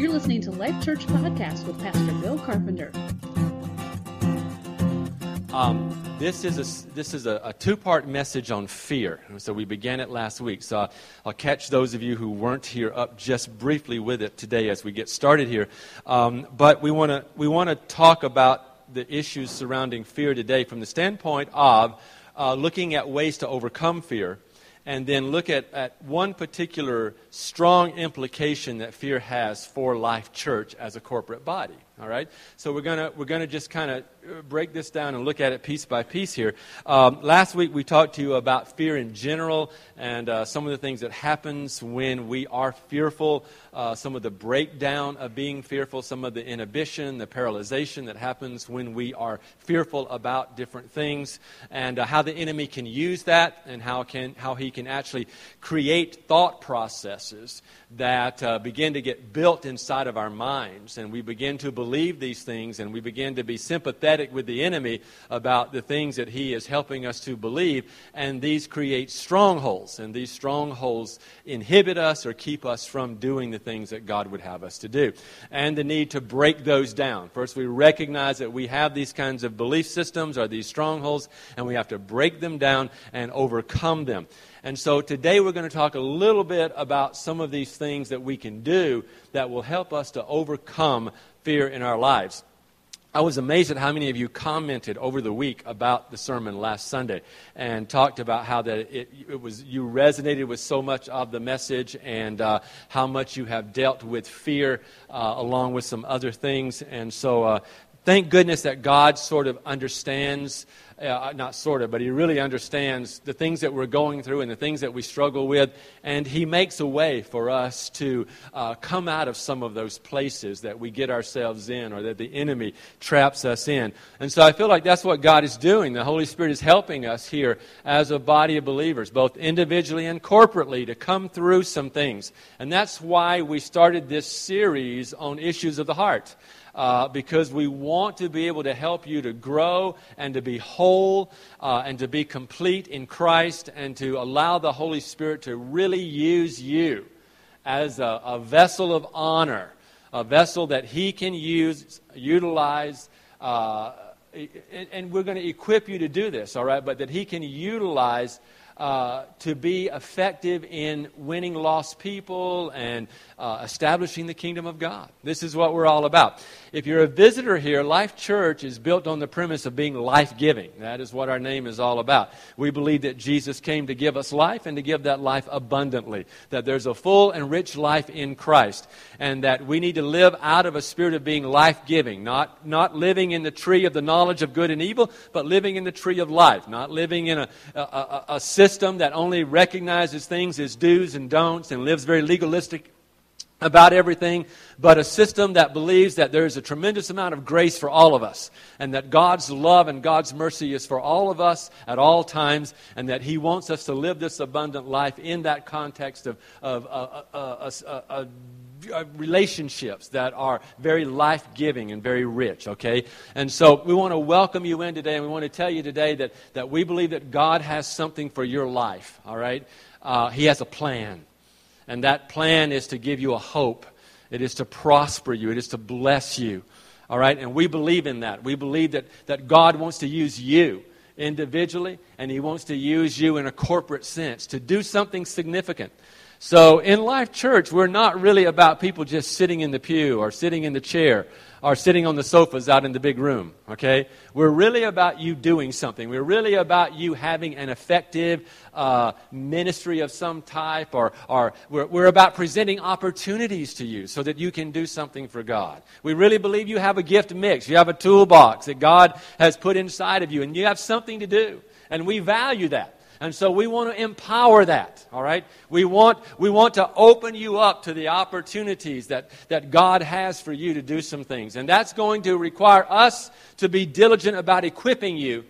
You're listening to Life Church Podcast with Pastor Bill Carpenter. Um, this is a, this is a, a two part message on fear. So we began it last week. So I'll, I'll, catch those of you who weren't here up just briefly with it today as we get started here. Um, but we want to we want to talk about the issues surrounding fear today from the standpoint of uh, looking at ways to overcome fear and then look at, at one particular strong implication that fear has for Life Church as a corporate body. All right? So we're going to we're gonna just kind of break this down and look at it piece by piece here. Um, last week we talked to you about fear in general and uh, some of the things that happens when we are fearful, uh, some of the breakdown of being fearful, some of the inhibition, the paralyzation that happens when we are fearful about different things, and uh, how the enemy can use that and how, can, how he can actually create thought processes that uh, begin to get built inside of our minds, and we begin to believe these things, and we begin to be sympathetic with the enemy about the things that he is helping us to believe, and these create strongholds, and these strongholds inhibit us or keep us from doing the things that God would have us to do, and the need to break those down. First, we recognize that we have these kinds of belief systems or these strongholds, and we have to break them down and overcome them. And so today we're going to talk a little bit about some of these things that we can do that will help us to overcome fear in our lives. I was amazed at how many of you commented over the week about the sermon last Sunday and talked about how that it, it was you resonated with so much of the message and uh, how much you have dealt with fear uh, along with some other things. And so, uh, thank goodness that God sort of understands uh, not sort of, but he really understands the things that we're going through and the things that we struggle with. And he makes a way for us to uh, come out of some of those places that we get ourselves in or that the enemy traps us in. And so I feel like that's what God is doing. The Holy Spirit is helping us here as a body of believers, both individually and corporately, to come through some things. And that's why we started this series on issues of the heart uh, because we want to be able to help you to grow and to be whole uh, and to be complete in Christ and to allow the Holy Spirit to really use you as a, a vessel of honor, a vessel that He can use, utilize. Uh, and, and we're going to equip you to do this, all right? But that He can utilize uh, to be effective in winning lost people and uh, establishing the kingdom of God. This is what we're all about. If you're a visitor here, Life Church is built on the premise of being life giving. That is what our name is all about. We believe that Jesus came to give us life and to give that life abundantly, that there's a full and rich life in Christ, and that we need to live out of a spirit of being life giving, not, not living in the tree of the knowledge of good and evil, but living in the tree of life, not living in a, a, a, a system system that only recognizes things as do's and don'ts and lives very legalistic about everything, but a system that believes that there is a tremendous amount of grace for all of us, and that God's love and God's mercy is for all of us at all times, and that He wants us to live this abundant life in that context of, of uh, uh, uh, relationships that are very life giving and very rich, okay? And so we want to welcome you in today, and we want to tell you today that, that we believe that God has something for your life, all right? Uh, he has a plan. And that plan is to give you a hope, it is to prosper you, it is to bless you, all right? And we believe in that. We believe that, that God wants to use you individually, and He wants to use you in a corporate sense to do something significant. So in Life Church, we're not really about people just sitting in the pew or sitting in the chair or sitting on the sofas out in the big room, okay? We're really about you doing something. We're really about you having an effective uh, ministry of some type, or, or we're, we're about presenting opportunities to you so that you can do something for God. We really believe you have a gift mix. You have a toolbox that God has put inside of you, and you have something to do. And we value that. And so we want to empower that, all right? We want, we want to open you up to the opportunities that, that God has for you to do some things. And that's going to require us to be diligent about equipping you,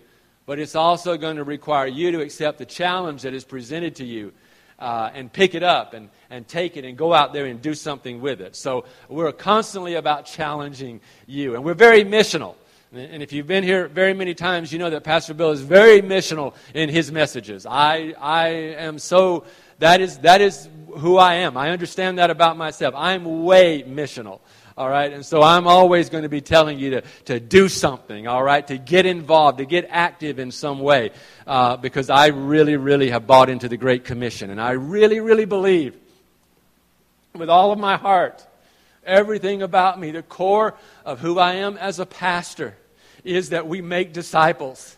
but it's also going to require you to accept the challenge that is presented to you uh, and pick it up and, and take it and go out there and do something with it. So we're constantly about challenging you. And we're very missional. And if you've been here very many times, you know that Pastor Bill is very missional in his messages. I, I am so That is, that is who I am. I understand that about myself. I'm way missional. All right. And so I'm always going to be telling you to, to do something. All right. To get involved, to get active in some way. Uh, because I really, really have bought into the Great Commission. And I really, really believe with all of my heart, everything about me, the core of who I am as a pastor is that we make disciples.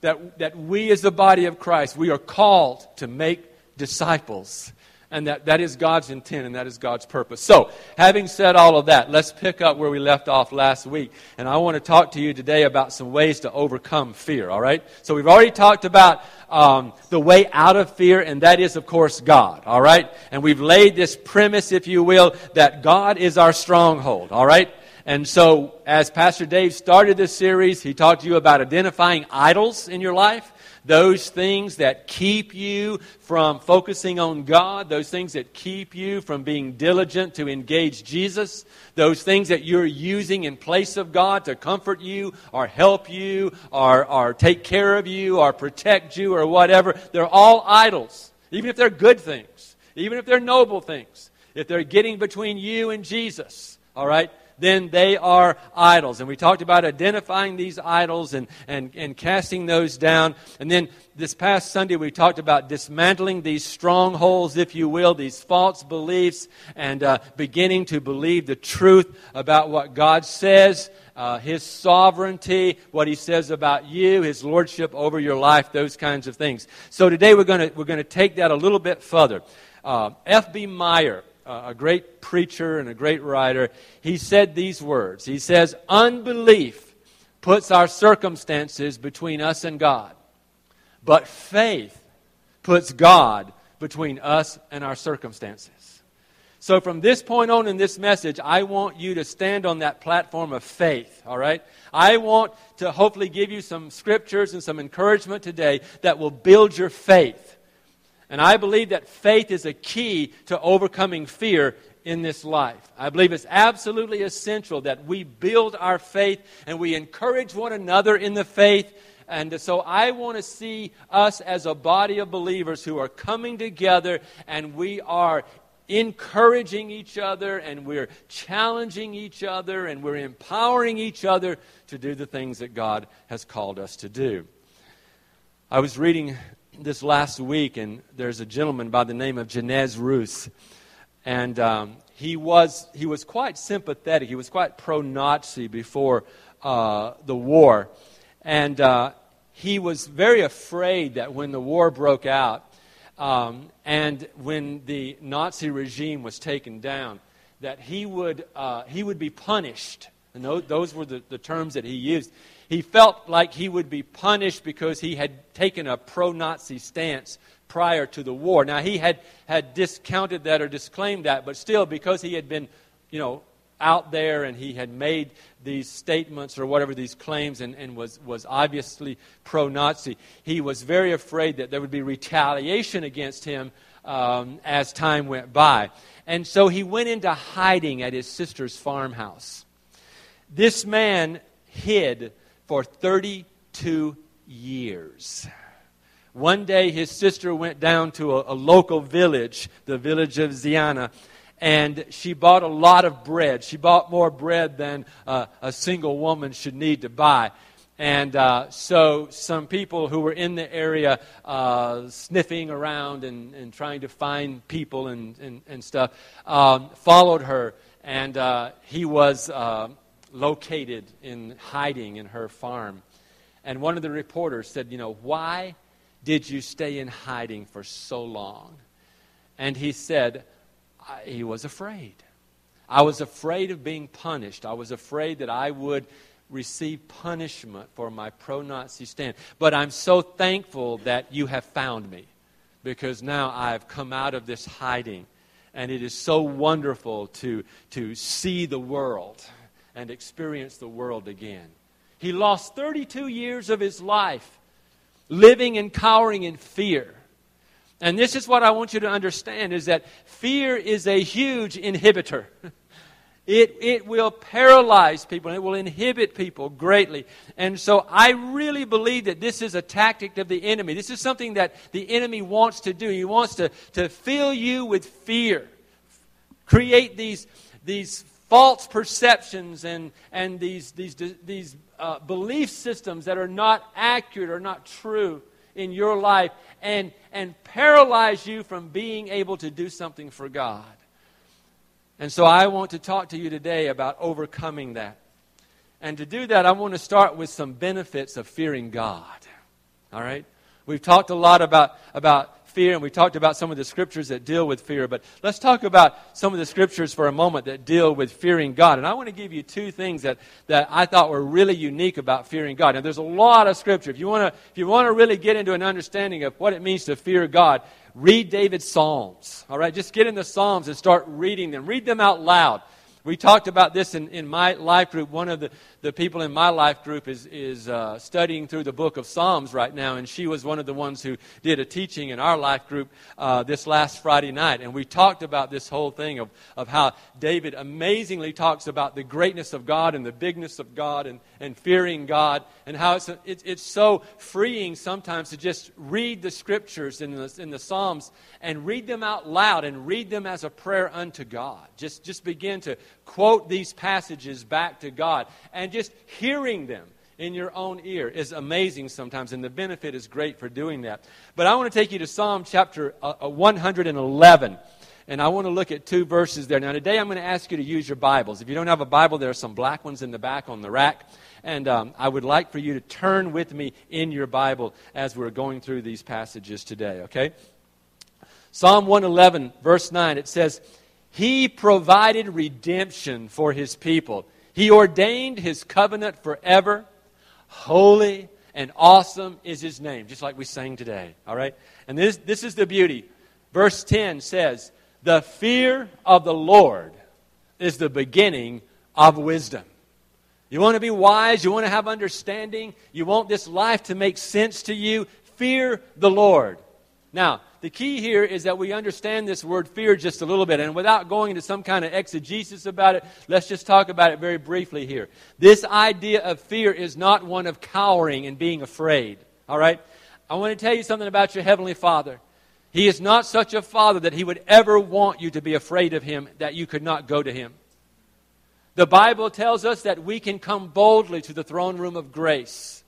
That, that we as the body of Christ, we are called to make disciples. And that, that is God's intent and that is God's purpose. So, having said all of that, let's pick up where we left off last week. And I want to talk to you today about some ways to overcome fear, all right? So, we've already talked about um, the way out of fear, and that is, of course, God, all right? And we've laid this premise, if you will, that God is our stronghold, all right? And so, as Pastor Dave started this series, he talked to you about identifying idols in your life those things that keep you from focusing on God, those things that keep you from being diligent to engage Jesus, those things that you're using in place of God to comfort you or help you or, or take care of you or protect you or whatever, they're all idols, even if they're good things, even if they're noble things, if they're getting between you and Jesus. All right? Then they are idols. And we talked about identifying these idols and, and, and casting those down. And then this past Sunday, we talked about dismantling these strongholds, if you will, these false beliefs, and uh, beginning to believe the truth about what God says. Uh, his sovereignty, what he says about you, his lordship over your life, those kinds of things. So today we're going we're to take that a little bit further. Uh, F.B. Meyer a great preacher and a great writer, he said these words. He says, Unbelief puts our circumstances between us and God, but faith puts God between us and our circumstances. So, from this point on in this message, I want you to stand on that platform of faith, all right? I want to hopefully give you some scriptures and some encouragement today that will build your faith. And I believe that faith is a key to overcoming fear in this life. I believe it's absolutely essential that we build our faith and we encourage one another in the faith. And so I want to see us as a body of believers who are coming together and we are encouraging each other and we're challenging each other and we're empowering each other to do the things that God has called us to do. I was reading this last week, and there's a gentleman by the name of Janez Rus. And um, he, was, he was quite sympathetic. He was quite pro Nazi before uh, the war. And uh, he was very afraid that when the war broke out um, and when the Nazi regime was taken down, that he would, uh, he would be punished. And those, those were the, the terms that he used he felt like he would be punished because he had taken a pro Nazi stance prior to the war. Now, he had, had discounted that or disclaimed that, but still, because he had been, you know, out there and he had made these statements or whatever these claims and, and was, was obviously pro Nazi, he was very afraid that there would be retaliation against him um, as time went by. And so he went into hiding at his sister's farmhouse. This man hid for 32 years. One day, his sister went down to a, a local village, the village of Ziana, and she bought a lot of bread. She bought more bread than uh, a single woman should need to buy. And uh, so some people who were in the area uh, sniffing around and, and, trying to find people and, and, and stuff um, followed her. And uh, he was uh, located in hiding in her farm. And one of the reporters said, You know, why did you stay in hiding for so long? And he said, He was afraid. I was afraid of being punished. I was afraid that I would receive punishment for my pro Nazi stand. But I'm so thankful that you have found me because now I've come out of this hiding. And it is so wonderful to, to see the world and experience the world again. He lost 32 years of his life living and cowering in fear. And this is what I want you to understand is that fear is a huge inhibitor. It, it will paralyze people and it will inhibit people greatly. And so I really believe that this is a tactic of the enemy. This is something that the enemy wants to do. He wants to, to fill you with fear, create these, these false perceptions and, and these, these, these uh, belief systems that are not accurate or not true in your life and, and paralyze you from being able to do something for God. And so I want to talk to you today about overcoming that. And to do that, I want to start with some benefits of fearing God. All right? We've talked a lot about, about fear, and we talked about some of the scriptures that deal with fear. But let's talk about some of the scriptures for a moment that deal with fearing God. And I want to give you two things that, that I thought were really unique about fearing God. And there's a lot of scripture. If you want to, if you want to really get into an understanding of what it means to fear God, read David's Psalms. All right, just get in the Psalms and start reading them. Read them out loud. We talked about this in, in my life group. One of the, the people in my life group is, is uh, studying through the book of Psalms right now, and she was one of the ones who did a teaching in our life group uh, this last Friday night. And we talked about this whole thing of, of how David amazingly talks about the greatness of God and the bigness of God and, and fearing God, and how it's, it's, it's so freeing sometimes to just read the scriptures in the, in the Psalms and read them out loud and read them as a prayer unto God. Just, just begin to quote these passages back to God. And just hearing them in your own ear is amazing sometimes, and the benefit is great for doing that. But I want to take you to Psalm chapter uh, uh 111. And I want to look at two verses there. Now, today I'm going to ask you to use your Bibles. If you don't have a Bible, there are some black ones in the back on the rack. And um, I would like for you to turn with me in your Bible as we're going through these passages today, okay? Psalm 111, verse 9, it says, He provided redemption for His people. He ordained His covenant forever. Holy and awesome is His name, just like we sang today, all right? And this, this is the beauty. Verse 10 says, The fear of the Lord is the beginning of wisdom. You want to be wise? You want to have understanding? You want this life to make sense to you? Fear the Lord. Now, the key here is that we understand this word fear just a little bit. And without going into some kind of exegesis about it, let's just talk about it very briefly here. This idea of fear is not one of cowering and being afraid. All right? I want to tell you something about your Heavenly Father. He is not such a Father that He would ever want you to be afraid of Him, that you could not go to Him. The Bible tells us that we can come boldly to the throne room of grace.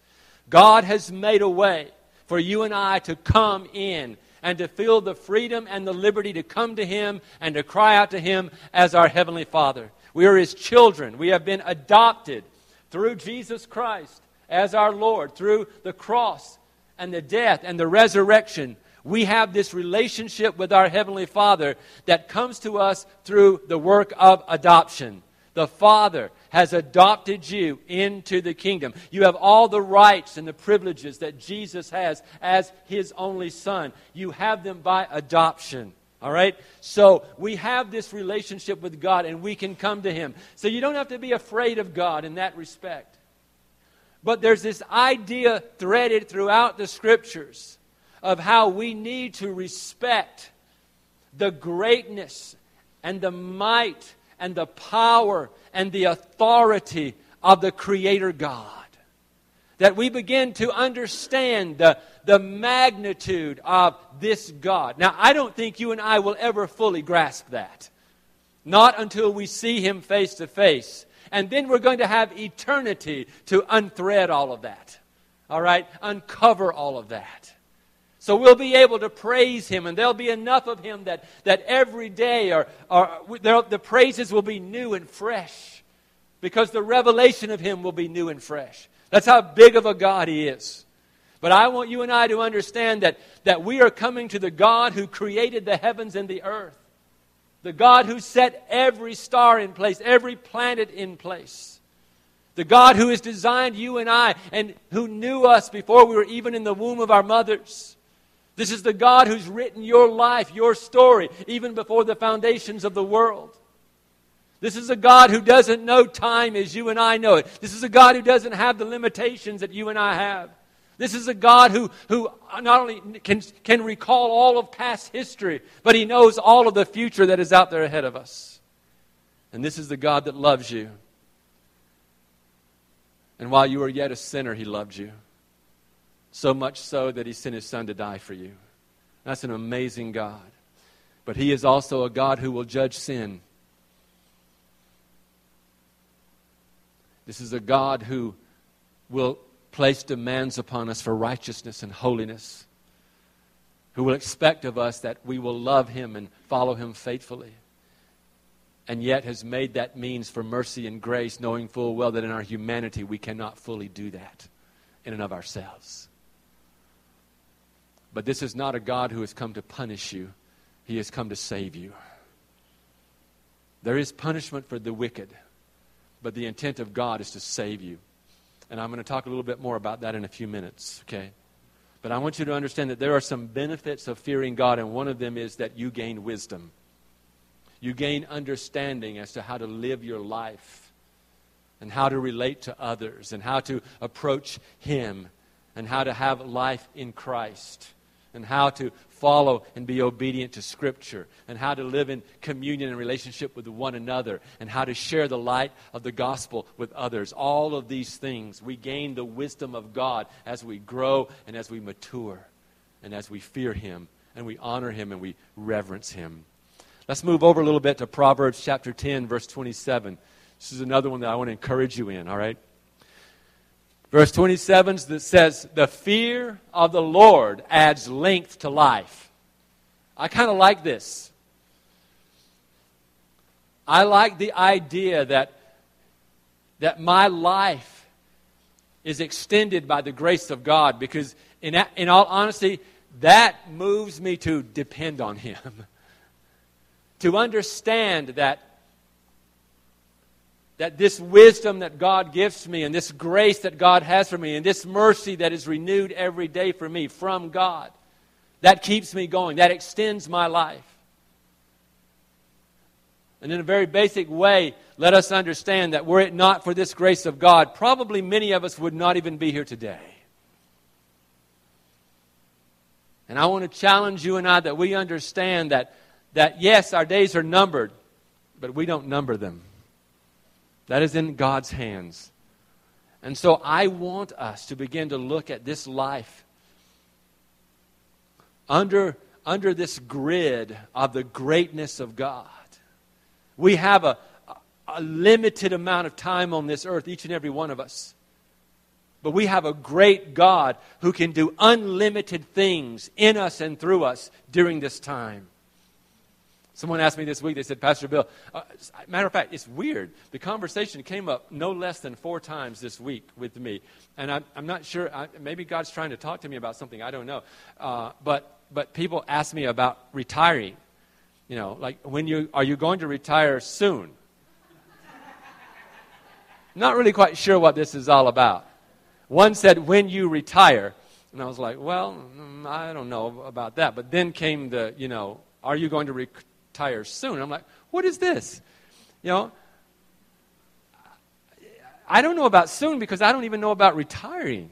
God has made a way for you and I to come in and to feel the freedom and the liberty to come to Him and to cry out to Him as our Heavenly Father. We are His children. We have been adopted through Jesus Christ as our Lord, through the cross and the death and the resurrection. We have this relationship with our Heavenly Father that comes to us through the work of adoption. The Father has adopted you into the kingdom. You have all the rights and the privileges that Jesus has as his only son. You have them by adoption. All right? So we have this relationship with God and we can come to him. So you don't have to be afraid of God in that respect. But there's this idea threaded throughout the scriptures of how we need to respect the greatness and the might and the power and the authority of the Creator God. That we begin to understand the, the magnitude of this God. Now, I don't think you and I will ever fully grasp that. Not until we see Him face to face. And then we're going to have eternity to unthread all of that. All right? Uncover all of that. So we'll be able to praise him, and there'll be enough of him that, that every day or, the praises will be new and fresh because the revelation of him will be new and fresh. That's how big of a God he is. But I want you and I to understand that, that we are coming to the God who created the heavens and the earth, the God who set every star in place, every planet in place. The God who has designed you and I and who knew us before we were even in the womb of our mothers. This is the God who's written your life, your story, even before the foundations of the world. This is a God who doesn't know time as you and I know it. This is a God who doesn't have the limitations that you and I have. This is a God who, who not only can, can recall all of past history, but he knows all of the future that is out there ahead of us. And this is the God that loves you. And while you were yet a sinner, he loved you. So much so that he sent his son to die for you. That's an amazing God. But he is also a God who will judge sin. This is a God who will place demands upon us for righteousness and holiness, who will expect of us that we will love him and follow him faithfully and yet has made that means for mercy and grace, knowing full well that in our humanity we cannot fully do that in and of ourselves. But this is not a God who has come to punish you, He has come to save you. There is punishment for the wicked, but the intent of God is to save you. And I'm going to talk a little bit more about that in a few minutes, okay? But I want you to understand that there are some benefits of fearing God, and one of them is that you gain wisdom. You gain understanding as to how to live your life and how to relate to others and how to approach Him and how to have life in Christ and how to follow and be obedient to Scripture and how to live in communion and relationship with one another and how to share the light of the gospel with others. All of these things, we gain the wisdom of God as we grow and as we mature and as we fear Him and we honor Him and we reverence Him. Let's move over a little bit to Proverbs chapter 10, verse 27. This is another one that I want to encourage you in, all right? Verse 27 that says, The fear of the Lord adds length to life. I kind of like this. I like the idea that, that my life is extended by the grace of God because, in, in all honesty, that moves me to depend on Him. to understand that, that this wisdom that God gives me, and this grace that God has for me, and this mercy that is renewed every day for me from God, that keeps me going, that extends my life. And in a very basic way, let us understand that were it not for this grace of God, probably many of us would not even be here today. And I want to challenge you and I that we understand that that yes, our days are numbered, but we don't number them. That is in God's hands. And so I want us to begin to look at this life under, under this grid of the greatness of God. We have a, a limited amount of time on this earth, each and every one of us. But we have a great God who can do unlimited things in us and through us during this time. Someone asked me this week, they said, Pastor Bill, uh, matter of fact, it's weird. The conversation came up no less than four times this week with me. And I'm, I'm not sure, I, maybe God's trying to talk to me about something, I don't know. Uh, but, but people ask me about retiring. You know, like, when you, are you going to retire soon? not really quite sure what this is all about. One said, when you retire. And I was like, well, mm, I don't know about that. But then came the, you know, are you going to retire? Retire soon. I'm like, what is this? You know, I don't know about soon because I don't even know about retiring.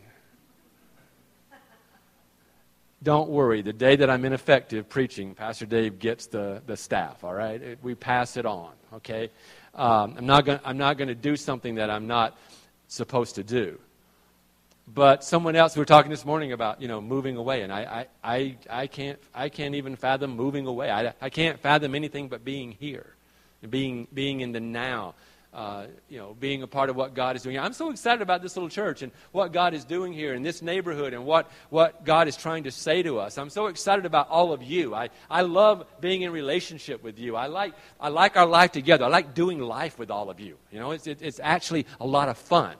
Don't worry. The day that I'm ineffective preaching, Pastor Dave gets the, the staff, all right? It, we pass it on, okay? Um, I'm not going to do something that I'm not supposed to do. But someone else, we were talking this morning about, you know, moving away, and I, I, I, I, can't, I can't even fathom moving away. I, I can't fathom anything but being here, being, being in the now, uh, you know, being a part of what God is doing. I'm so excited about this little church and what God is doing here in this neighborhood and what, what God is trying to say to us. I'm so excited about all of you. I, I love being in relationship with you. I like, I like our life together. I like doing life with all of you. You know, it's, it, it's actually a lot of fun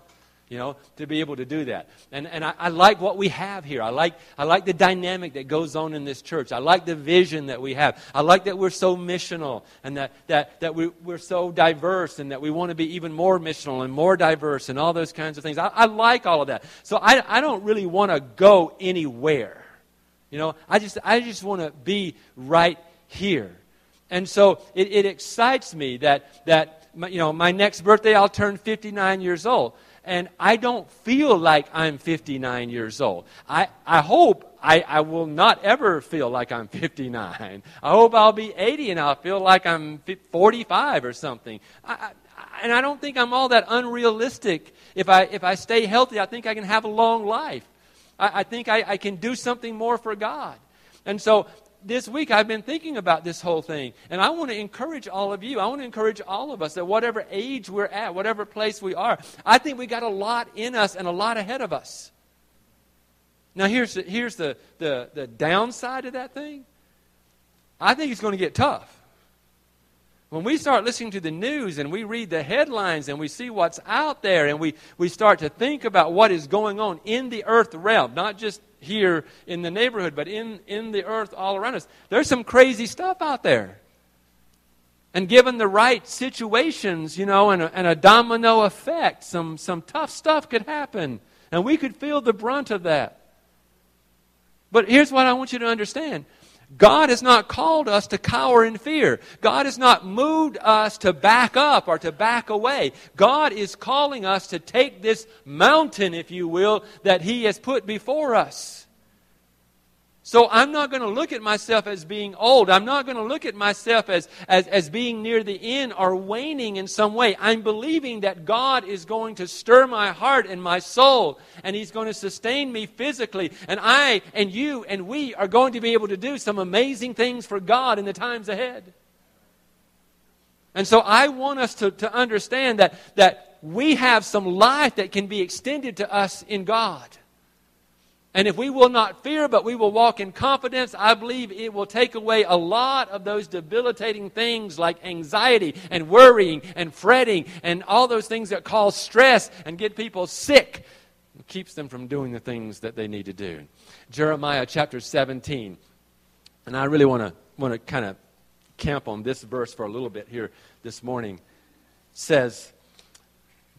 you know, to be able to do that. And, and I, I, like what we have here. I like, I like the dynamic that goes on in this church. I like the vision that we have. I like that we're so missional and that, that, that we, we're so diverse and that we want to be even more missional and more diverse and all those kinds of things. I, I like all of that. So I, I don't really want to go anywhere. You know, I just, I just want to be right here. And so it, it excites me that, that you know, my next birthday I'll turn 59 years old and I don't feel like I'm 59 years old. I, I hope I, I will not ever feel like I'm 59. I hope I'll be 80 and I'll feel like I'm 45 or something. I, I, and I don't think I'm all that unrealistic. If I, if I stay healthy, I think I can have a long life. I, I think I, I can do something more for God. And so this week I've been thinking about this whole thing. And I want to encourage all of you. I want to encourage all of us that whatever age we're at, whatever place we are, I think we got a lot in us and a lot ahead of us. Now, here's the, here's the, the, the downside of that thing. I think it's going to get tough. When we start listening to the news and we read the headlines and we see what's out there and we, we start to think about what is going on in the earth realm, not just here in the neighborhood, but in, in the earth all around us, there's some crazy stuff out there. And given the right situations, you know, and a, and a domino effect, some, some tough stuff could happen. And we could feel the brunt of that. But here's what I want you to understand God has not called us to cower in fear. God has not moved us to back up or to back away. God is calling us to take this mountain, if you will, that He has put before us. So I'm not going to look at myself as being old. I'm not going to look at myself as, as, as being near the end or waning in some way. I'm believing that God is going to stir my heart and my soul, and He's going to sustain me physically. And I and you and we are going to be able to do some amazing things for God in the times ahead. And so I want us to, to understand that, that we have some life that can be extended to us in God. And if we will not fear, but we will walk in confidence, I believe it will take away a lot of those debilitating things like anxiety and worrying and fretting and all those things that cause stress and get people sick. It keeps them from doing the things that they need to do. Jeremiah chapter 17. And I really want to want to kind of camp on this verse for a little bit here this morning. says,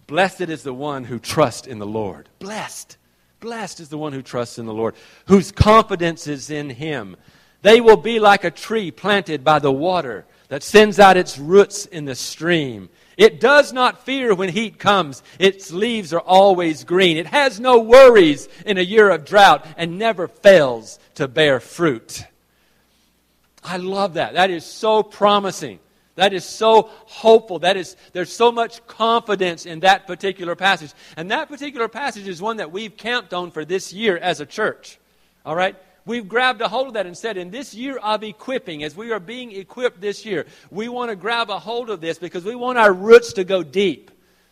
Blessed is the one who trusts in the Lord. Blessed Blessed is the one who trusts in the Lord, whose confidence is in him. They will be like a tree planted by the water that sends out its roots in the stream. It does not fear when heat comes. Its leaves are always green. It has no worries in a year of drought and never fails to bear fruit. I love that. That is so promising. That is so hopeful. That is, there's so much confidence in that particular passage. And that particular passage is one that we've camped on for this year as a church. All right? We've grabbed a hold of that and said, in this year of equipping, as we are being equipped this year, we want to grab a hold of this because we want our roots to go deep.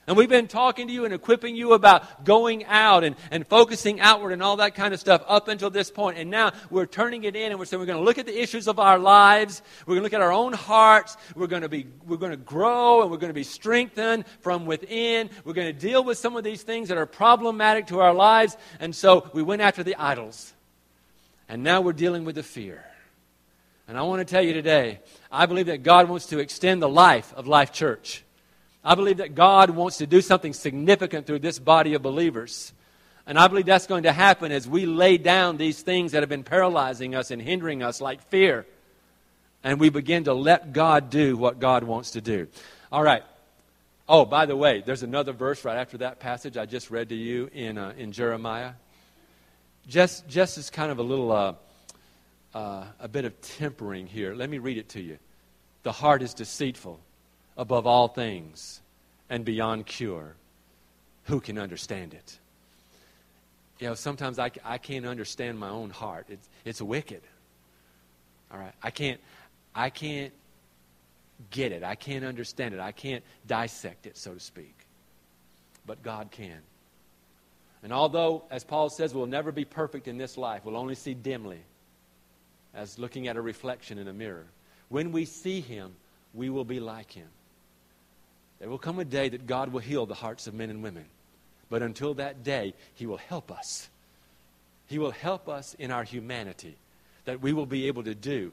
And we've been talking to you and equipping you about going out and, and focusing outward and all that kind of stuff up until this point. And now we're turning it in and we're saying we're going to look at the issues of our lives. We're going to look at our own hearts. We're going to be, we're going to grow and we're going to be strengthened from within. We're going to deal with some of these things that are problematic to our lives. And so we went after the idols. And now we're dealing with the fear. And I want to tell you today, I believe that God wants to extend the life of Life Church. I believe that God wants to do something significant through this body of believers. And I believe that's going to happen as we lay down these things that have been paralyzing us and hindering us, like fear. And we begin to let God do what God wants to do. All right. Oh, by the way, there's another verse right after that passage I just read to you in, uh, in Jeremiah. Just, just as kind of a little, uh, uh, a bit of tempering here. Let me read it to you. The heart is deceitful above all things and beyond cure. Who can understand it? You know, sometimes I, I can't understand my own heart. It's, it's wicked. All right? I can't, I can't get it. I can't understand it. I can't dissect it, so to speak. But God can. And although, as Paul says, we'll never be perfect in this life, we'll only see dimly as looking at a reflection in a mirror. When we see Him, we will be like Him. There will come a day that God will heal the hearts of men and women. But until that day, He will help us. He will help us in our humanity, that we will be able to do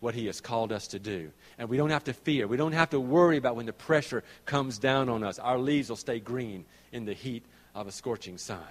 what He has called us to do. And we don't have to fear. We don't have to worry about when the pressure comes down on us. Our leaves will stay green in the heat of a scorching sun.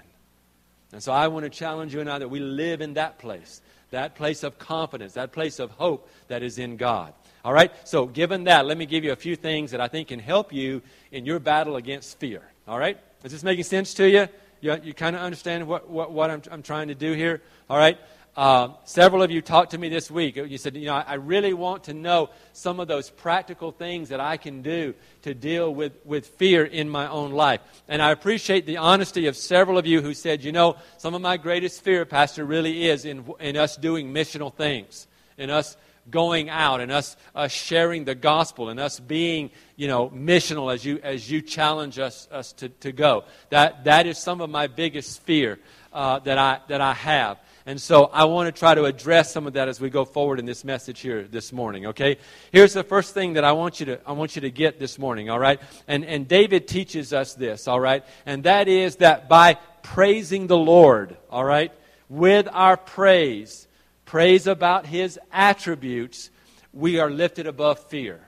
And so I want to challenge you and I that we live in that place, that place of confidence, that place of hope that is in God. All right? So, given that, let me give you a few things that I think can help you in your battle against fear. All right? Is this making sense to you? You, you kind of understand what, what, what I'm, I'm trying to do here? All right? Uh, several of you talked to me this week. You said, you know, I really want to know some of those practical things that I can do to deal with, with fear in my own life. And I appreciate the honesty of several of you who said, you know, some of my greatest fear, Pastor, really is in, in us doing missional things, in us going out and us, us sharing the gospel and us being, you know, missional as you, as you challenge us, us to, to go. That, that is some of my biggest fear uh, that, I, that I have. And so I want to try to address some of that as we go forward in this message here this morning, okay? Here's the first thing that I want you to, I want you to get this morning, all right? And, and David teaches us this, all right? And that is that by praising the Lord, all right, with our praise, praise about his attributes, we are lifted above fear,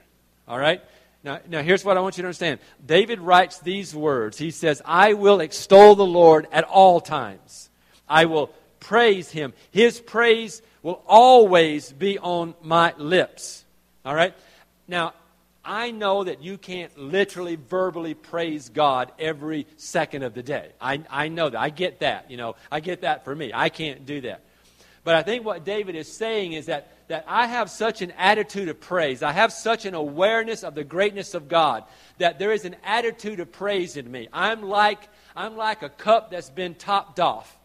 all right? Now, now, here's what I want you to understand. David writes these words. He says, I will extol the Lord at all times. I will praise him. His praise will always be on my lips. All right? Now, I know that you can't literally verbally praise God every second of the day. I, I know that. I get that. You know, I get that for me. I can't do that. But I think what David is saying is that, that I have such an attitude of praise. I have such an awareness of the greatness of God that there is an attitude of praise in me. I'm like, I'm like a cup that's been topped off.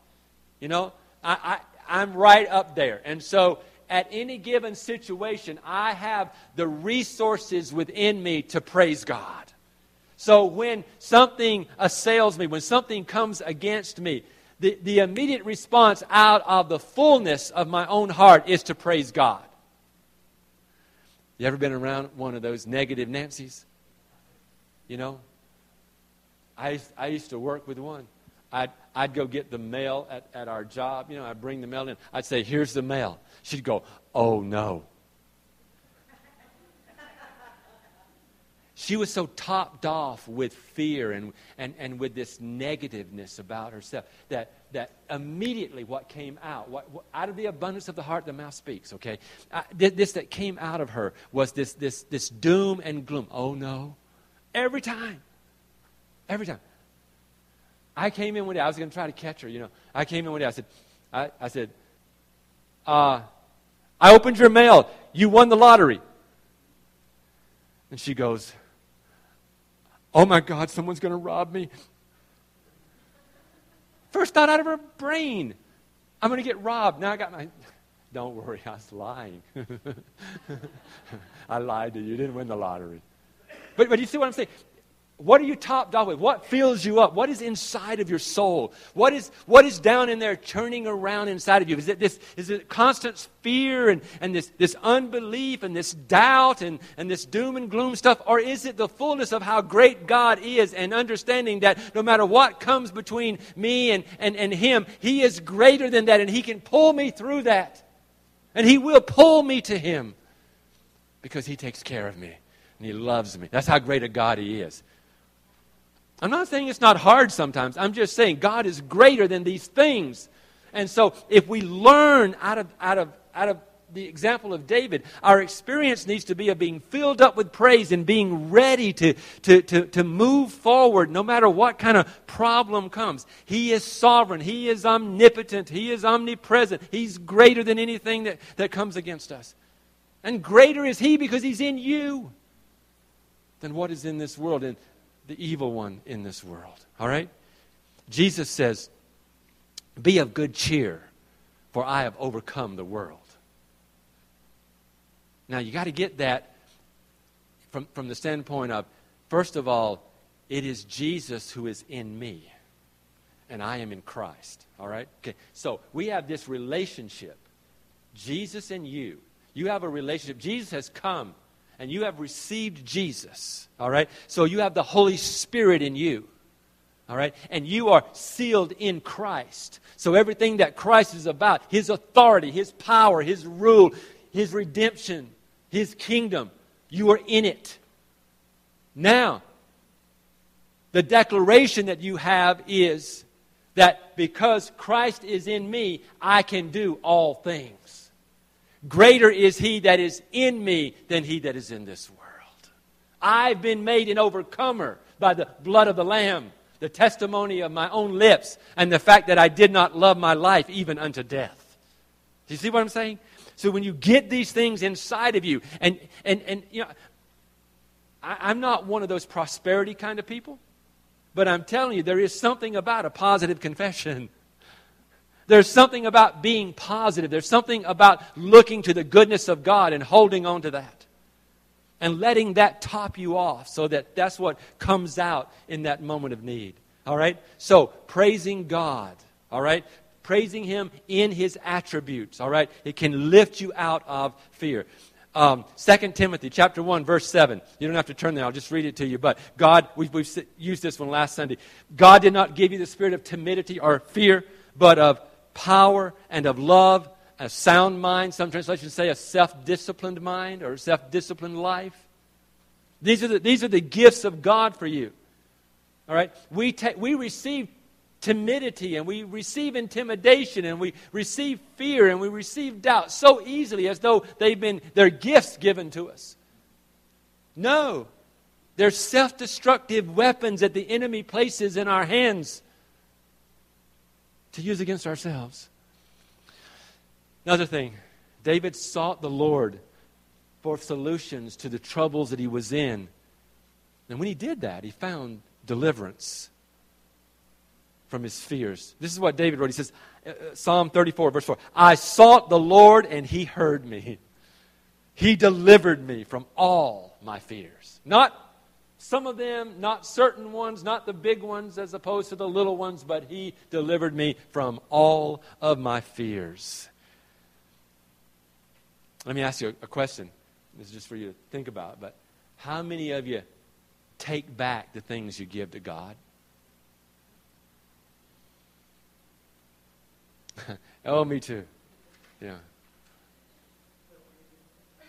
You know, I, I, I'm right up there. And so at any given situation, I have the resources within me to praise God. So when something assails me, when something comes against me, the, the immediate response out of the fullness of my own heart is to praise God. You ever been around one of those negative Nancy's? You know? I, I used to work with one. I'd, I'd go get the mail at, at our job. You know, I'd bring the mail in. I'd say, Here's the mail. She'd go, Oh, no. She was so topped off with fear and, and, and with this negativeness about herself that, that immediately what came out, what, what, out of the abundance of the heart, the mouth speaks, okay? Uh, this that came out of her was this, this, this doom and gloom. Oh, no. Every time. Every time. I came in one day. I was going to try to catch her. You know, I came in one day. I said, I, I said, uh, I opened your mail. You won the lottery. And she goes, Oh my God, someone's going to rob me. First thought out of her brain, I'm going to get robbed. Now I got my. Don't worry, I was lying. I lied to you. You didn't win the lottery. But, but you see what I'm saying? What are you topped off with? What fills you up? What is inside of your soul? What is, what is down in there turning around inside of you? Is it this is it constant fear and, and this, this unbelief and this doubt and, and this doom and gloom stuff? Or is it the fullness of how great God is and understanding that no matter what comes between me and, and, and Him, He is greater than that and He can pull me through that. And He will pull me to Him because He takes care of me and He loves me. That's how great a God He is. I'm not saying it's not hard sometimes. I'm just saying God is greater than these things. And so if we learn out of, out of, out of the example of David, our experience needs to be of being filled up with praise and being ready to, to, to, to move forward no matter what kind of problem comes. He is sovereign. He is omnipotent. He is omnipresent. He's greater than anything that, that comes against us. And greater is He because He's in you than what is in this world. And the evil one in this world. All right? Jesus says, Be of good cheer, for I have overcome the world. Now, you got to get that from, from the standpoint of, first of all, it is Jesus who is in me, and I am in Christ. All right? Okay. So we have this relationship. Jesus and you. You have a relationship. Jesus has come and you have received Jesus, all right? So you have the Holy Spirit in you, all right? And you are sealed in Christ. So everything that Christ is about, His authority, His power, His rule, His redemption, His kingdom, you are in it. Now, the declaration that you have is that because Christ is in me, I can do all things. Greater is he that is in me than he that is in this world. I've been made an overcomer by the blood of the Lamb, the testimony of my own lips, and the fact that I did not love my life even unto death. Do you see what I'm saying? So when you get these things inside of you, and, and, and you know, I, I'm not one of those prosperity kind of people, but I'm telling you, there is something about a positive confession. There's something about being positive. There's something about looking to the goodness of God and holding on to that. And letting that top you off so that that's what comes out in that moment of need. All right? So, praising God. All right? Praising Him in His attributes. All right? It can lift you out of fear. Um, 2 Timothy chapter 1, verse 7. You don't have to turn there, I'll just read it to you. But God, we've, we've used this one last Sunday. God did not give you the spirit of timidity or fear, but of power and of love, a sound mind. Some translations say a self disciplined mind or a self disciplined life. These are, the, these are the gifts of God for you. All right? We, ta- we receive timidity and we receive intimidation and we receive fear and we receive doubt so easily as though they've been their gifts given to us. No. They're self destructive weapons that the enemy places in our hands to use against ourselves. Another thing, David sought the Lord for solutions to the troubles that he was in. And when he did that, he found deliverance from his fears. This is what David wrote. He says, uh, uh, Psalm 34, verse 4 I sought the Lord, and he heard me. He delivered me from all my fears. Not some of them, not certain ones, not the big ones as opposed to the little ones, but He delivered me from all of my fears. Let me ask you a question. This is just for you to think about. But how many of you take back the things you give to God? oh, me too. Yeah.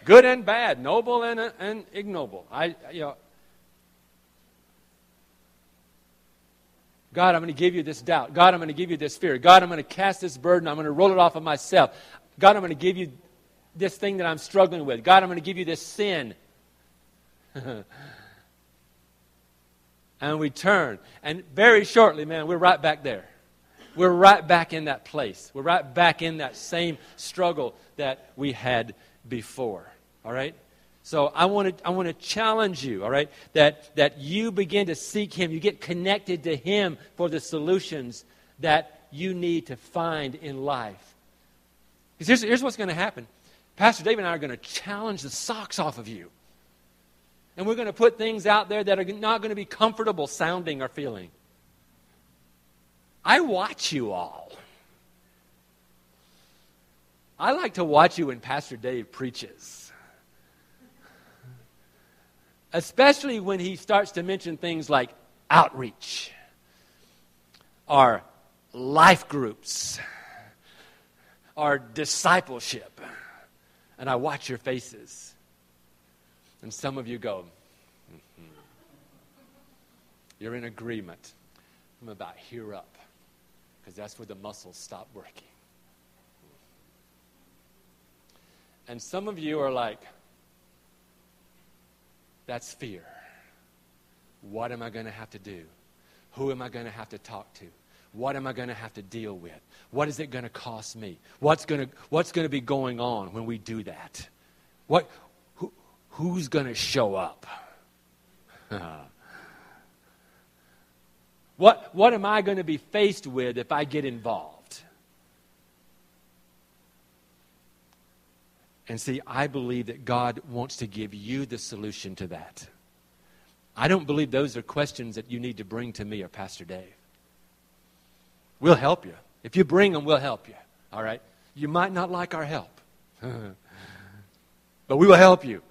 Good and bad, noble and, and ignoble. I, you know, God, I'm going to give you this doubt. God, I'm going to give you this fear. God, I'm going to cast this burden. I'm going to roll it off of myself. God, I'm going to give you this thing that I'm struggling with. God, I'm going to give you this sin. and we turn. And very shortly, man, we're right back there. We're right back in that place. We're right back in that same struggle that we had before. All right? So I want to I want to challenge you, all right, that that you begin to seek him, you get connected to him for the solutions that you need to find in life. Because here's, here's what's going to happen. Pastor David and I are going to challenge the socks off of you. And we're going to put things out there that are not going to be comfortable sounding or feeling. I watch you all. I like to watch you when Pastor Dave preaches especially when he starts to mention things like outreach or life groups or discipleship. And I watch your faces. And some of you go, mm-hmm. You're in agreement. I'm about here up because that's where the muscles stop working. And some of you are like, that's fear. What am I going to have to do? Who am I going to have to talk to? What am I going to have to deal with? What is it going to cost me? What's going to, what's going to be going on when we do that? What, who, who's going to show up? what, what am I going to be faced with if I get involved? And see, I believe that God wants to give you the solution to that. I don't believe those are questions that you need to bring to me or Pastor Dave. We'll help you. If you bring them, we'll help you. All right? You might not like our help, but we will help you.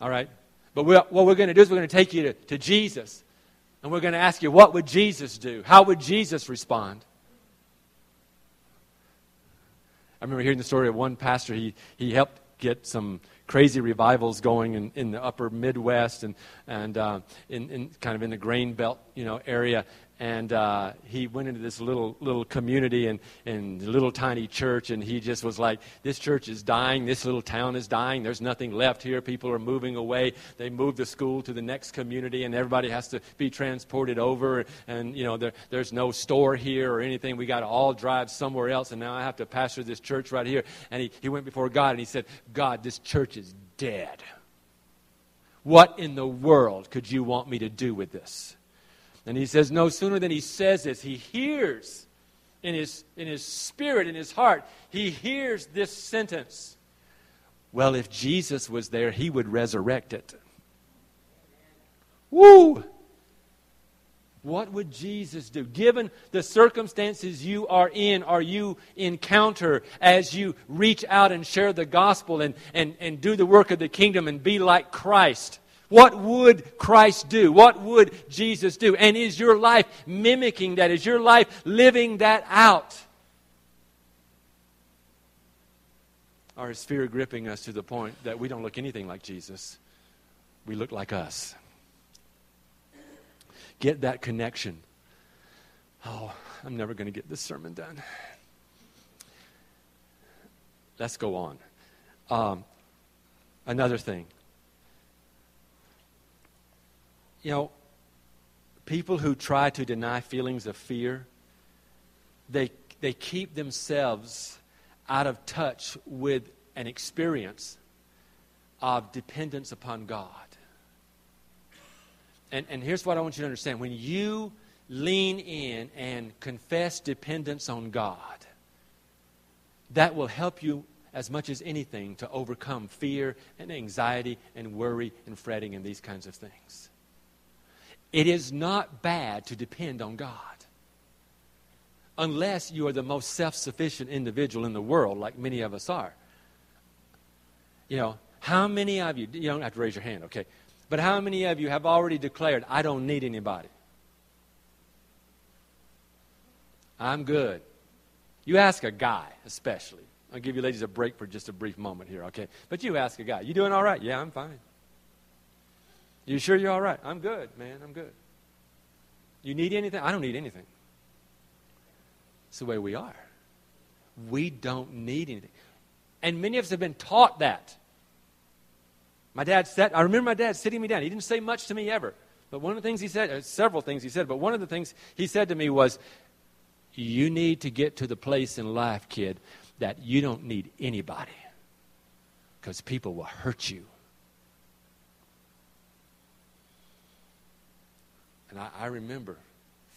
All right? But we what we're going to do is we're going to take you to, to Jesus, and we're going to ask you, what would Jesus do? How would Jesus respond? I remember hearing the story of one pastor. He, he helped get some crazy revivals going in, in the upper Midwest and, and uh, in, in kind of in the grain belt you know, area. And uh, he went into this little little community and and little tiny church, and he just was like, "This church is dying. This little town is dying. There's nothing left here. People are moving away. They moved the school to the next community, and everybody has to be transported over. And you know, there, there's no store here or anything. We got to all drive somewhere else, and now I have to pastor this church right here." And he, he went before God and he said, "God, this church is dead. What in the world could you want me to do with this?" And he says, no sooner than he says this, he hears in his, in his spirit, in his heart, he hears this sentence. Well, if Jesus was there, he would resurrect it. Woo! What would Jesus do? Given the circumstances you are in or you encounter as you reach out and share the gospel and, and, and do the work of the kingdom and be like Christ, what would Christ do? What would Jesus do? And is your life mimicking that? Is your life living that out? Or is fear gripping us to the point that we don't look anything like Jesus? We look like us. Get that connection. Oh, I'm never going to get this sermon done. Let's go on. Um, another thing You know, people who try to deny feelings of fear, they, they keep themselves out of touch with an experience of dependence upon God. And, and here's what I want you to understand when you lean in and confess dependence on God, that will help you as much as anything to overcome fear and anxiety and worry and fretting and these kinds of things. It is not bad to depend on God. Unless you are the most self sufficient individual in the world, like many of us are. You know, how many of you, you don't have to raise your hand, okay? But how many of you have already declared, I don't need anybody? I'm good. You ask a guy, especially. I'll give you ladies a break for just a brief moment here, okay? But you ask a guy, you doing all right? Yeah, I'm fine. You sure you're all right? I'm good, man. I'm good. You need anything? I don't need anything. It's the way we are. We don't need anything. And many of us have been taught that. My dad said, I remember my dad sitting me down. He didn't say much to me ever. But one of the things he said, uh, several things he said, but one of the things he said to me was, You need to get to the place in life, kid, that you don't need anybody because people will hurt you. And I, I remember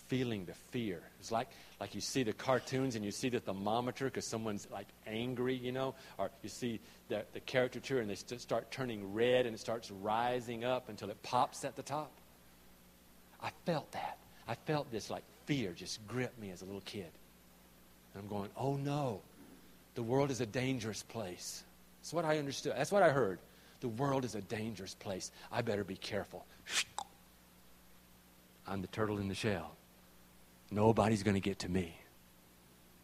feeling the fear. It's like like you see the cartoons and you see the thermometer because someone's like angry, you know, or you see the, the caricature and they st- start turning red and it starts rising up until it pops at the top. I felt that. I felt this like fear just grip me as a little kid. And I'm going, oh no, the world is a dangerous place. That's what I understood. That's what I heard. The world is a dangerous place. I better be careful. I'm the turtle in the shell. Nobody's going to get to me.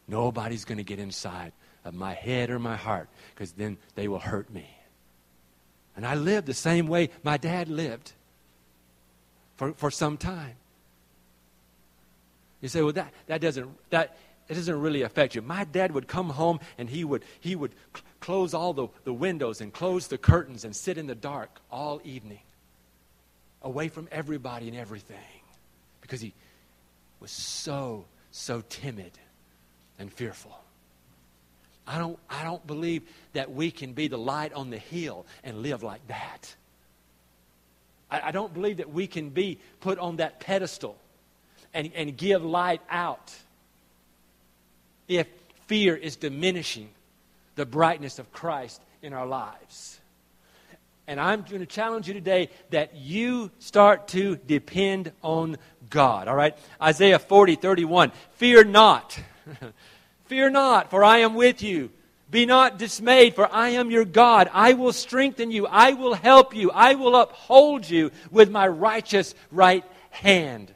Nobody's going to get inside of my head or my heart because then they will hurt me. And I lived the same way my dad lived for, for some time. You say, well, that, that doesn't, that, it doesn't really affect you. My dad would come home and he would, he would cl- close all the, the windows and close the curtains and sit in the dark all evening, away from everybody and everything because he was so, so timid and fearful. I don't, I don't believe that we can be the light on the hill and live like that. I, I don't believe that we can be put on that pedestal and, and give light out if fear is diminishing the brightness of Christ in our lives. And I'm going to challenge you today that you start to depend on God. All right? Isaiah 40, 31. Fear not. Fear not, for I am with you. Be not dismayed, for I am your God. I will strengthen you. I will help you. I will uphold you with my righteous right hand.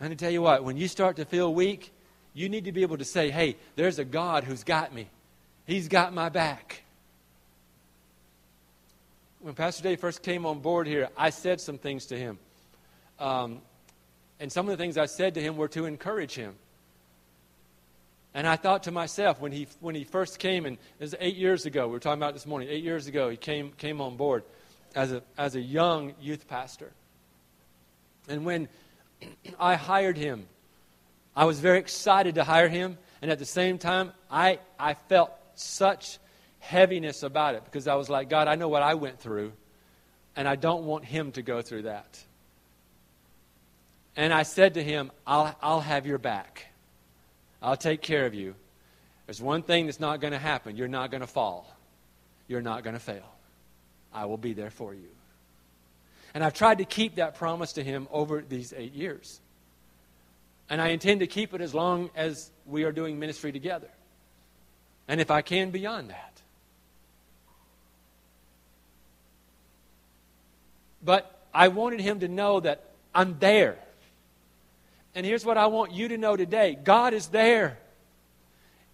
I'm tell you what, when you start to feel weak, you need to be able to say, hey, there's a God who's got me. He's got my back when Pastor Dave first came on board here, I said some things to him. Um, And some of the things I said to him were to encourage him. And I thought to myself, when he, when he first came, and it was eight years ago, we were talking about this morning, eight years ago, he came, came on board as a, as a young youth pastor. And when I hired him, I was very excited to hire him. And at the same time, I, I felt such heaviness about it because I was like, God, I know what I went through, and I don't want him to go through that. And I said to him, I'll, I'll have your back. I'll take care of you. There's one thing that's not going to happen you're not going to fall, you're not going to fail. I will be there for you. And I've tried to keep that promise to him over these eight years. And I intend to keep it as long as we are doing ministry together. And if I can, beyond that. But I wanted him to know that I'm there. And here's what I want you to know today God is there.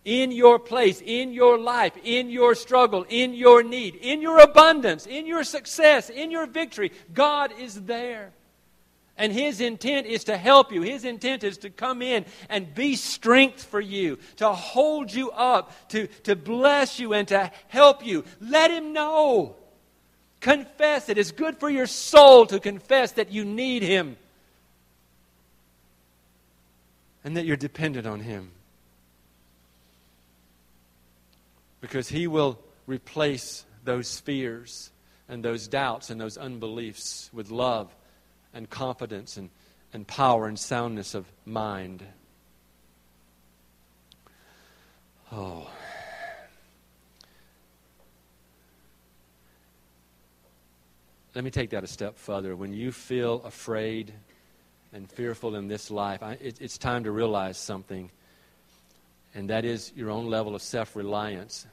In your place, in your life, in your struggle, in your need, in your abundance, in your success, in your victory, God is there. And His intent is to help you. His intent is to come in and be strength for you, to hold you up, to, to bless you, and to help you. Let Him know. Confess. It's good for your soul to confess that you need Him and that you're dependent on Him. Because He will replace those fears and those doubts and those unbeliefs with love and confidence and, and power and soundness of mind. Oh. Let me take that a step further. When you feel afraid and fearful in this life, I, it, it's time to realize something, and that is your own level of self reliance.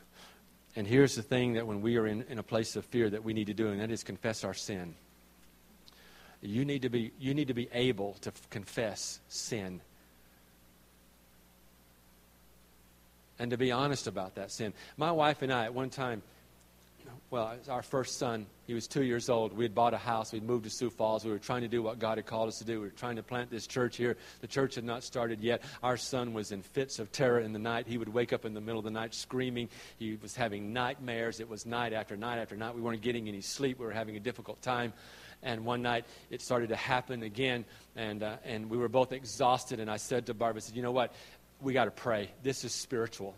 And here's the thing that when we are in, in a place of fear that we need to do, and that is confess our sin. You need to be, you need to be able to f- confess sin. And to be honest about that sin. My wife and I, at one time, well, our first son, he was two years old. We had bought a house. We'd moved to Sioux Falls. We were trying to do what God had called us to do. We were trying to plant this church here. The church had not started yet. Our son was in fits of terror in the night. He would wake up in the middle of the night screaming. He was having nightmares. It was night after night after night. We weren't getting any sleep. We were having a difficult time. And one night it started to happen again, and, uh, and we were both exhausted. And I said to Barbara, I said, You know what? We got to pray. This is spiritual.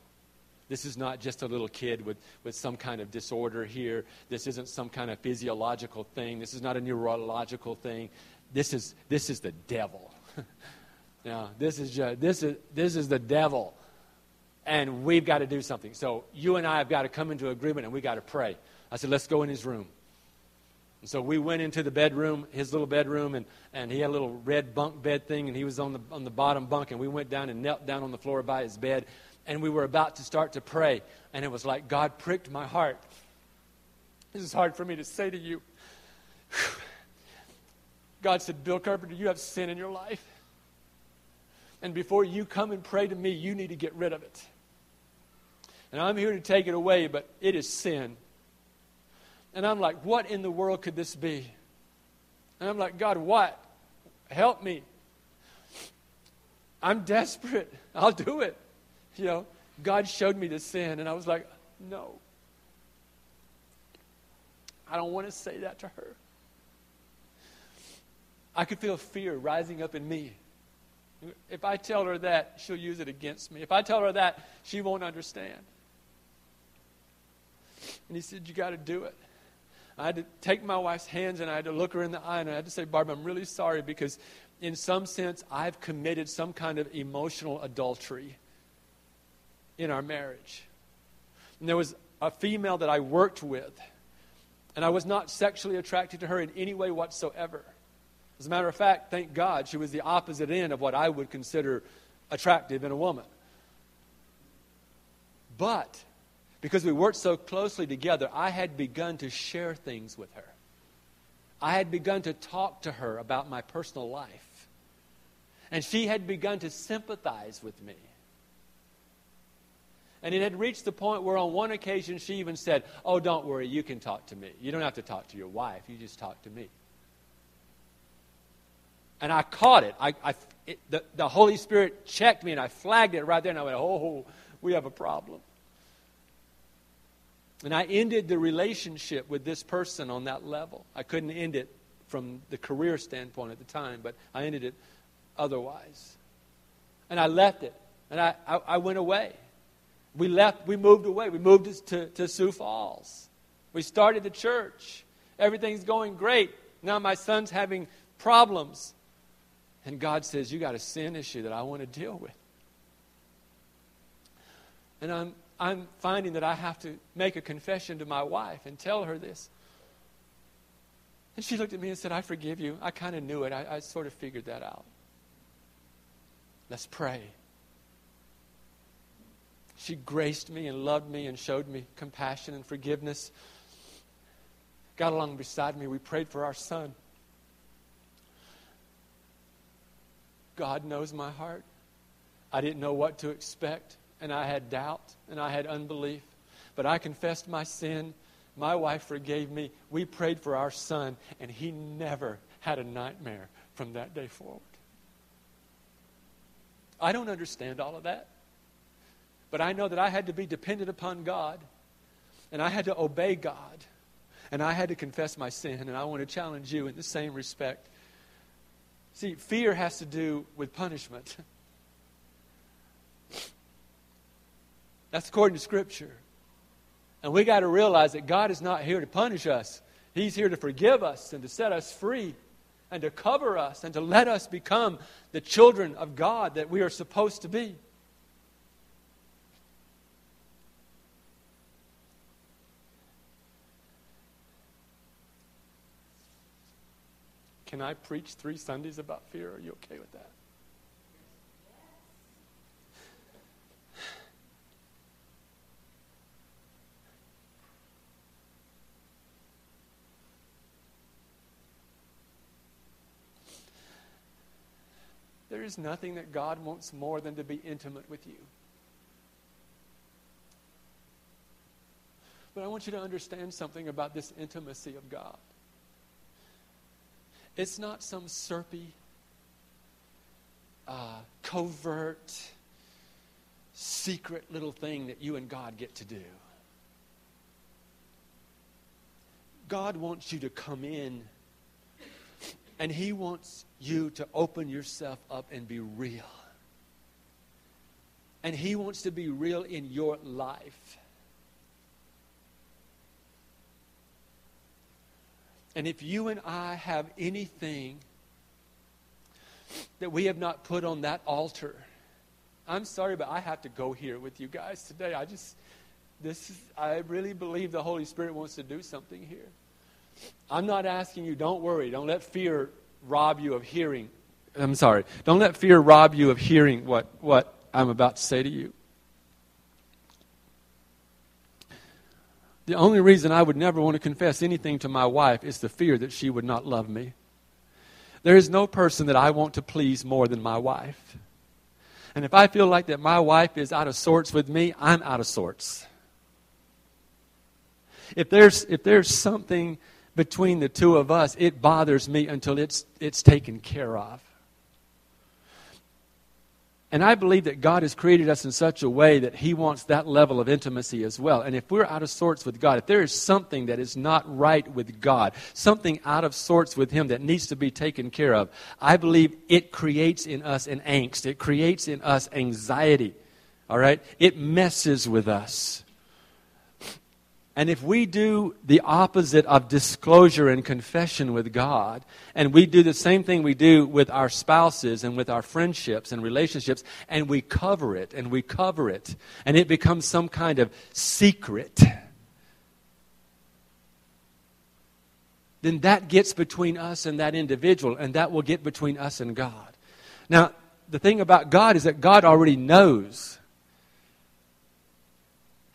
This is not just a little kid with, with some kind of disorder here. This isn't some kind of physiological thing. This is not a neurological thing. This is, this is the devil. now, this is, just, this, is, this is the devil. And we've got to do something. So you and I have got to come into agreement and we've got to pray. I said, let's go in his room. And so we went into the bedroom, his little bedroom, and, and he had a little red bunk bed thing, and he was on the, on the bottom bunk, and we went down and knelt down on the floor by his bed, and we were about to start to pray, and it was like God pricked my heart. This is hard for me to say to you. God said, Bill Carpenter, you have sin in your life. And before you come and pray to me, you need to get rid of it. And I'm here to take it away, but it is sin. And I'm like, what in the world could this be? And I'm like, God, what? Help me. I'm desperate. I'll do it. You know, God showed me the sin, and I was like, no. I don't want to say that to her. I could feel fear rising up in me. If I tell her that, she'll use it against me. If I tell her that, she won't understand. And he said, You got to do it. I had to take my wife's hands and I had to look her in the eye and I had to say, Barbara, I'm really sorry because, in some sense, I've committed some kind of emotional adultery in our marriage. And there was a female that I worked with, and I was not sexually attracted to her in any way whatsoever. As a matter of fact, thank God, she was the opposite end of what I would consider attractive in a woman. But because we worked so closely together, I had begun to share things with her. I had begun to talk to her about my personal life. And she had begun to sympathize with me. And it had reached the point where on one occasion she even said, Oh, don't worry, you can talk to me. You don't have to talk to your wife, you just talk to me. And I caught it. I, I it, the, the Holy Spirit checked me and I flagged it right there and I went, oh, we have a problem. And I ended the relationship with this person on that level. I couldn't end it from the career standpoint at the time, but I ended it otherwise. And I left it. And I, I, I went away. We left, we moved away. We moved to, to Sioux Falls. We started the church. Everything's going great. Now my son's having problems. And God says, You got a sin issue that I want to deal with. And I'm, I'm finding that I have to make a confession to my wife and tell her this. And she looked at me and said, I forgive you. I kind of knew it. I, I sort of figured that out. Let's pray. She graced me and loved me and showed me compassion and forgiveness. Got along beside me. We prayed for our son. God knows my heart. I didn't know what to expect, and I had doubt and I had unbelief. But I confessed my sin. My wife forgave me. We prayed for our son, and he never had a nightmare from that day forward. I don't understand all of that. But I know that I had to be dependent upon God, and I had to obey God, and I had to confess my sin, and I want to challenge you in the same respect. See, fear has to do with punishment. That's according to Scripture. And we got to realize that God is not here to punish us, He's here to forgive us and to set us free and to cover us and to let us become the children of God that we are supposed to be. Can I preach three Sundays about fear? Are you okay with that? There is nothing that God wants more than to be intimate with you. But I want you to understand something about this intimacy of God. It's not some syrupy, uh, covert, secret little thing that you and God get to do. God wants you to come in and He wants you to open yourself up and be real. And He wants to be real in your life. And if you and I have anything that we have not put on that altar, I'm sorry, but I have to go here with you guys today. I just, this is, I really believe the Holy Spirit wants to do something here. I'm not asking you, don't worry, don't let fear rob you of hearing. I'm sorry, don't let fear rob you of hearing what, what I'm about to say to you. The only reason I would never want to confess anything to my wife is the fear that she would not love me. There is no person that I want to please more than my wife. And if I feel like that my wife is out of sorts with me, I'm out of sorts. If there's, if there's something between the two of us, it bothers me until it's, it's taken care of. And I believe that God has created us in such a way that He wants that level of intimacy as well. And if we're out of sorts with God, if there is something that is not right with God, something out of sorts with Him that needs to be taken care of, I believe it creates in us an angst. It creates in us anxiety. All right? It messes with us. And if we do the opposite of disclosure and confession with God, and we do the same thing we do with our spouses and with our friendships and relationships, and we cover it and we cover it, and it becomes some kind of secret, then that gets between us and that individual, and that will get between us and God. Now, the thing about God is that God already knows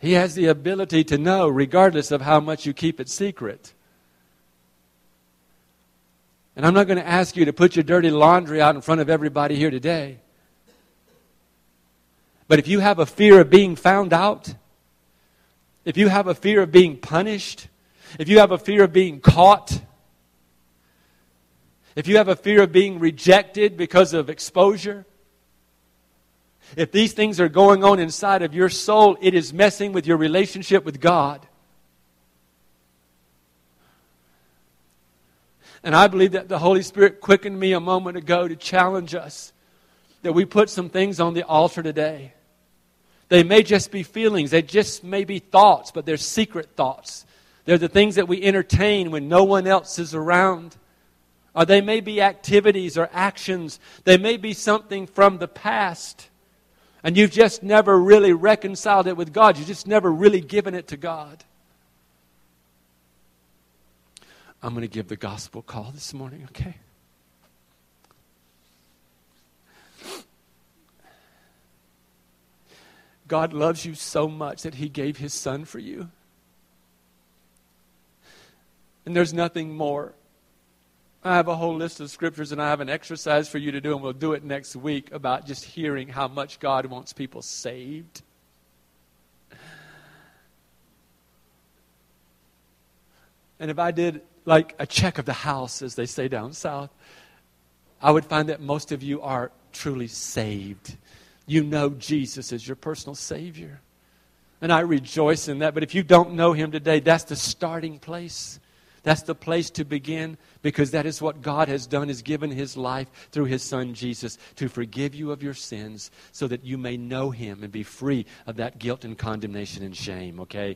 he has the ability to know, regardless of how much you keep it secret. And I'm not going to ask you to put your dirty laundry out in front of everybody here today. But if you have a fear of being found out, if you have a fear of being punished, if you have a fear of being caught, if you have a fear of being rejected because of exposure, if these things are going on inside of your soul, it is messing with your relationship with God. And I believe that the Holy Spirit quickened me a moment ago to challenge us that we put some things on the altar today. They may just be feelings, they just may be thoughts, but they're secret thoughts. They're the things that we entertain when no one else is around. Or they may be activities or actions. They may be something from the past. And you've just never really reconciled it with God. You've just never really given it to God. I'm going to give the gospel call this morning, okay? God loves you so much that He gave His Son for you. And there's nothing more. I have a whole list of scriptures and I have an exercise for you to do, and we'll do it next week about just hearing how much God wants people saved. And if I did like a check of the house, as they say down south, I would find that most of you are truly saved. You know Jesus as your personal Savior. And I rejoice in that. But if you don't know Him today, that's the starting place. That's the place to begin because that is what God has done is given his life through his son Jesus to forgive you of your sins so that you may know him and be free of that guilt and condemnation and shame, okay?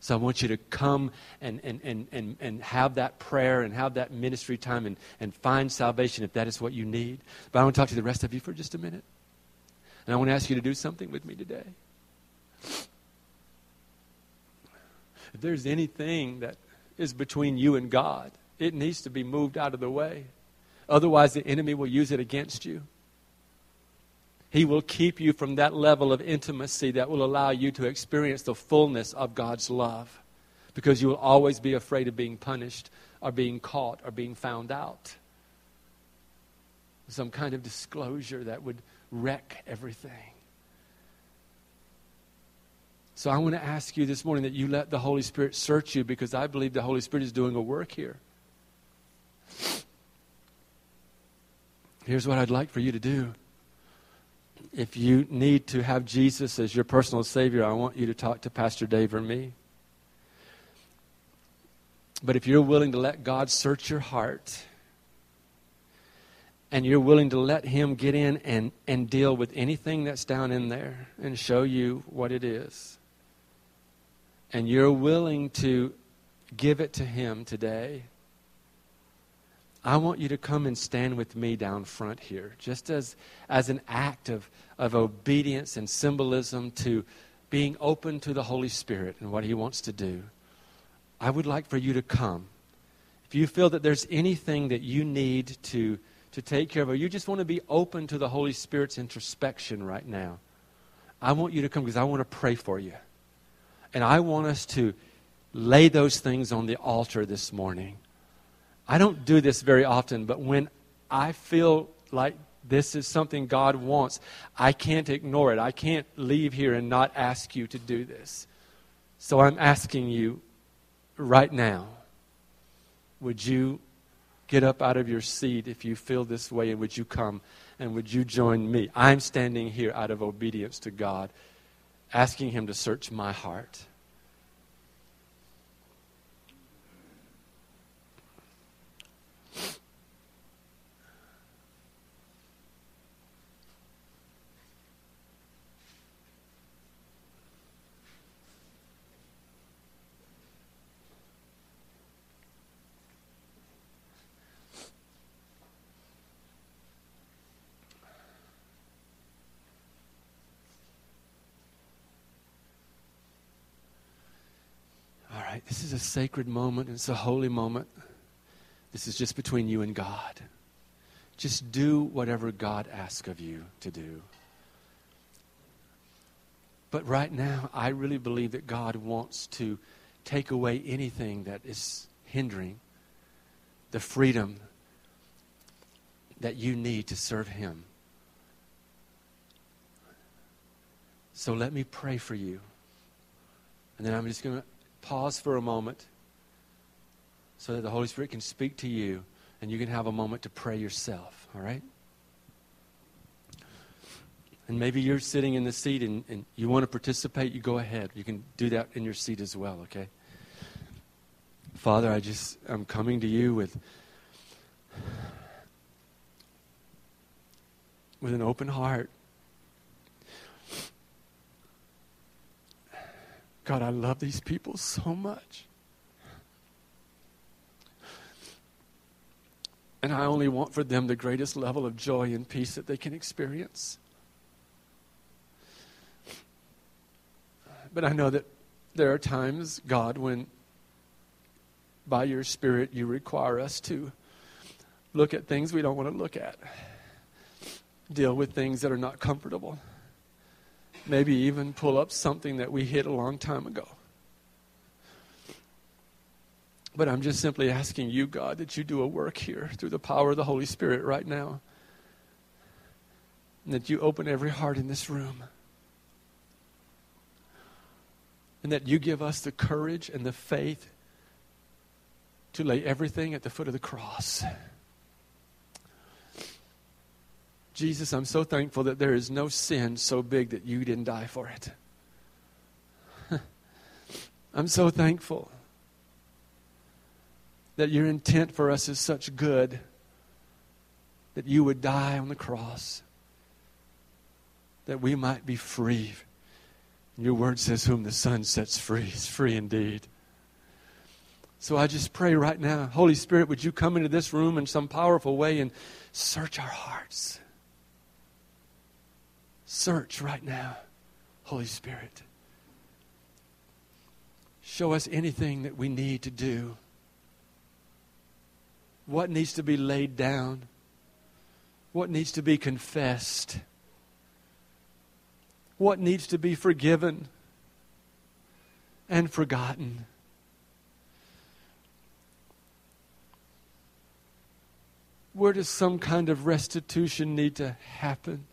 So I want you to come and, and, and, and, and have that prayer and have that ministry time and, and find salvation if that is what you need. But I want to talk to the rest of you for just a minute. And I want to ask you to do something with me today. If there's anything that is between you and God. It needs to be moved out of the way. Otherwise, the enemy will use it against you. He will keep you from that level of intimacy that will allow you to experience the fullness of God's love because you will always be afraid of being punished or being caught or being found out. Some kind of disclosure that would wreck everything. So I want to ask you this morning that you let the Holy Spirit search you because I believe the Holy Spirit is doing a work here. Here's what I'd like for you to do. If you need to have Jesus as your personal Savior, I want you to talk to Pastor Dave or me. But if you're willing to let God search your heart, and you're willing to let Him get in and, and deal with anything that's down in there and show you what it is, and you're willing to give it to Him today, I want you to come and stand with me down front here, just as, as an act of, of obedience and symbolism to being open to the Holy Spirit and what He wants to do. I would like for you to come. If you feel that there's anything that you need to, to take care of, or you just want to be open to the Holy Spirit's introspection right now, I want you to come because I want to pray for you. And I want us to lay those things on the altar this morning. I don't do this very often, but when I feel like this is something God wants, I can't ignore it. I can't leave here and not ask you to do this. So I'm asking you right now would you get up out of your seat if you feel this way and would you come and would you join me? I'm standing here out of obedience to God asking Him to search my heart. A sacred moment. It's a holy moment. This is just between you and God. Just do whatever God asks of you to do. But right now, I really believe that God wants to take away anything that is hindering the freedom that you need to serve Him. So let me pray for you. And then I'm just going to pause for a moment so that the Holy Spirit can speak to you and you can have a moment to pray yourself, all right? And maybe you're sitting in the seat and, and you want to participate, you go ahead. You can do that in your seat as well, okay? Father, I just, I'm coming to you with, with an open heart. God, I love these people so much. And I only want for them the greatest level of joy and peace that they can experience. But I know that there are times, God, when by your Spirit you require us to look at things we don't want to look at, deal with things that are not comfortable, maybe even pull up something that we hid a long time ago. But I'm just simply asking you, God, that you do a work here through the power of the Holy Spirit right now. And that you open every heart in this room. And that you give us the courage and the faith to lay everything at the foot of the cross. Jesus, I'm so thankful that there is no sin so big that you didn't die for it. I'm so thankful that your intent for us is such good that you would die on the cross that we might be free. Your word says, Whom the Son sets free is free indeed. So I just pray right now, Holy Spirit, would you come into this room in some powerful way and search our hearts? Search right now, Holy Spirit. Show us anything that we need to do what needs to be laid down, what needs to be confessed, what needs to be forgiven and forgotten. Where does some kind of restitution need to happen?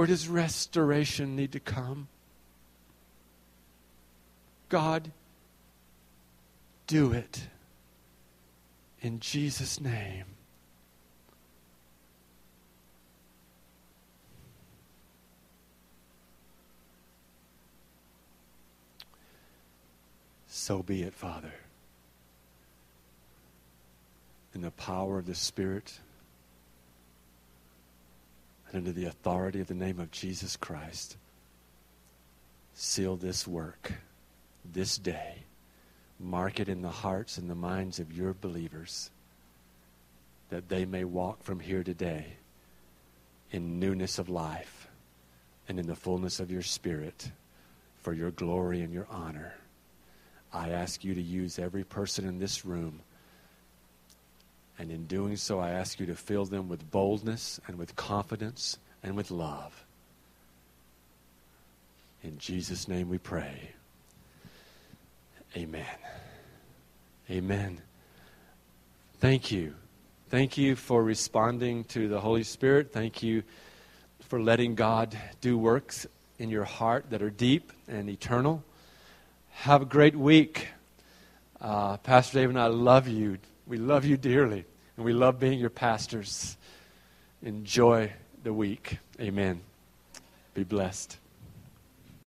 Where does restoration need to come? God, do it. In Jesus' name. So be it, Father. In the power of the Spirit and under the authority of the name of Jesus Christ, seal this work this day Mark it in the hearts and the minds of your believers that they may walk from here today in newness of life and in the fullness of your spirit for your glory and your honor. I ask you to use every person in this room. And in doing so, I ask you to fill them with boldness and with confidence and with love. In Jesus' name we pray. Amen. Amen. Thank you. Thank you for responding to the Holy Spirit. Thank you for letting God do works in your heart that are deep and eternal. Have a great week. Uh, Pastor Dave and I love you. We love you dearly, and we love being your pastors. Enjoy the week. Amen. Be blessed.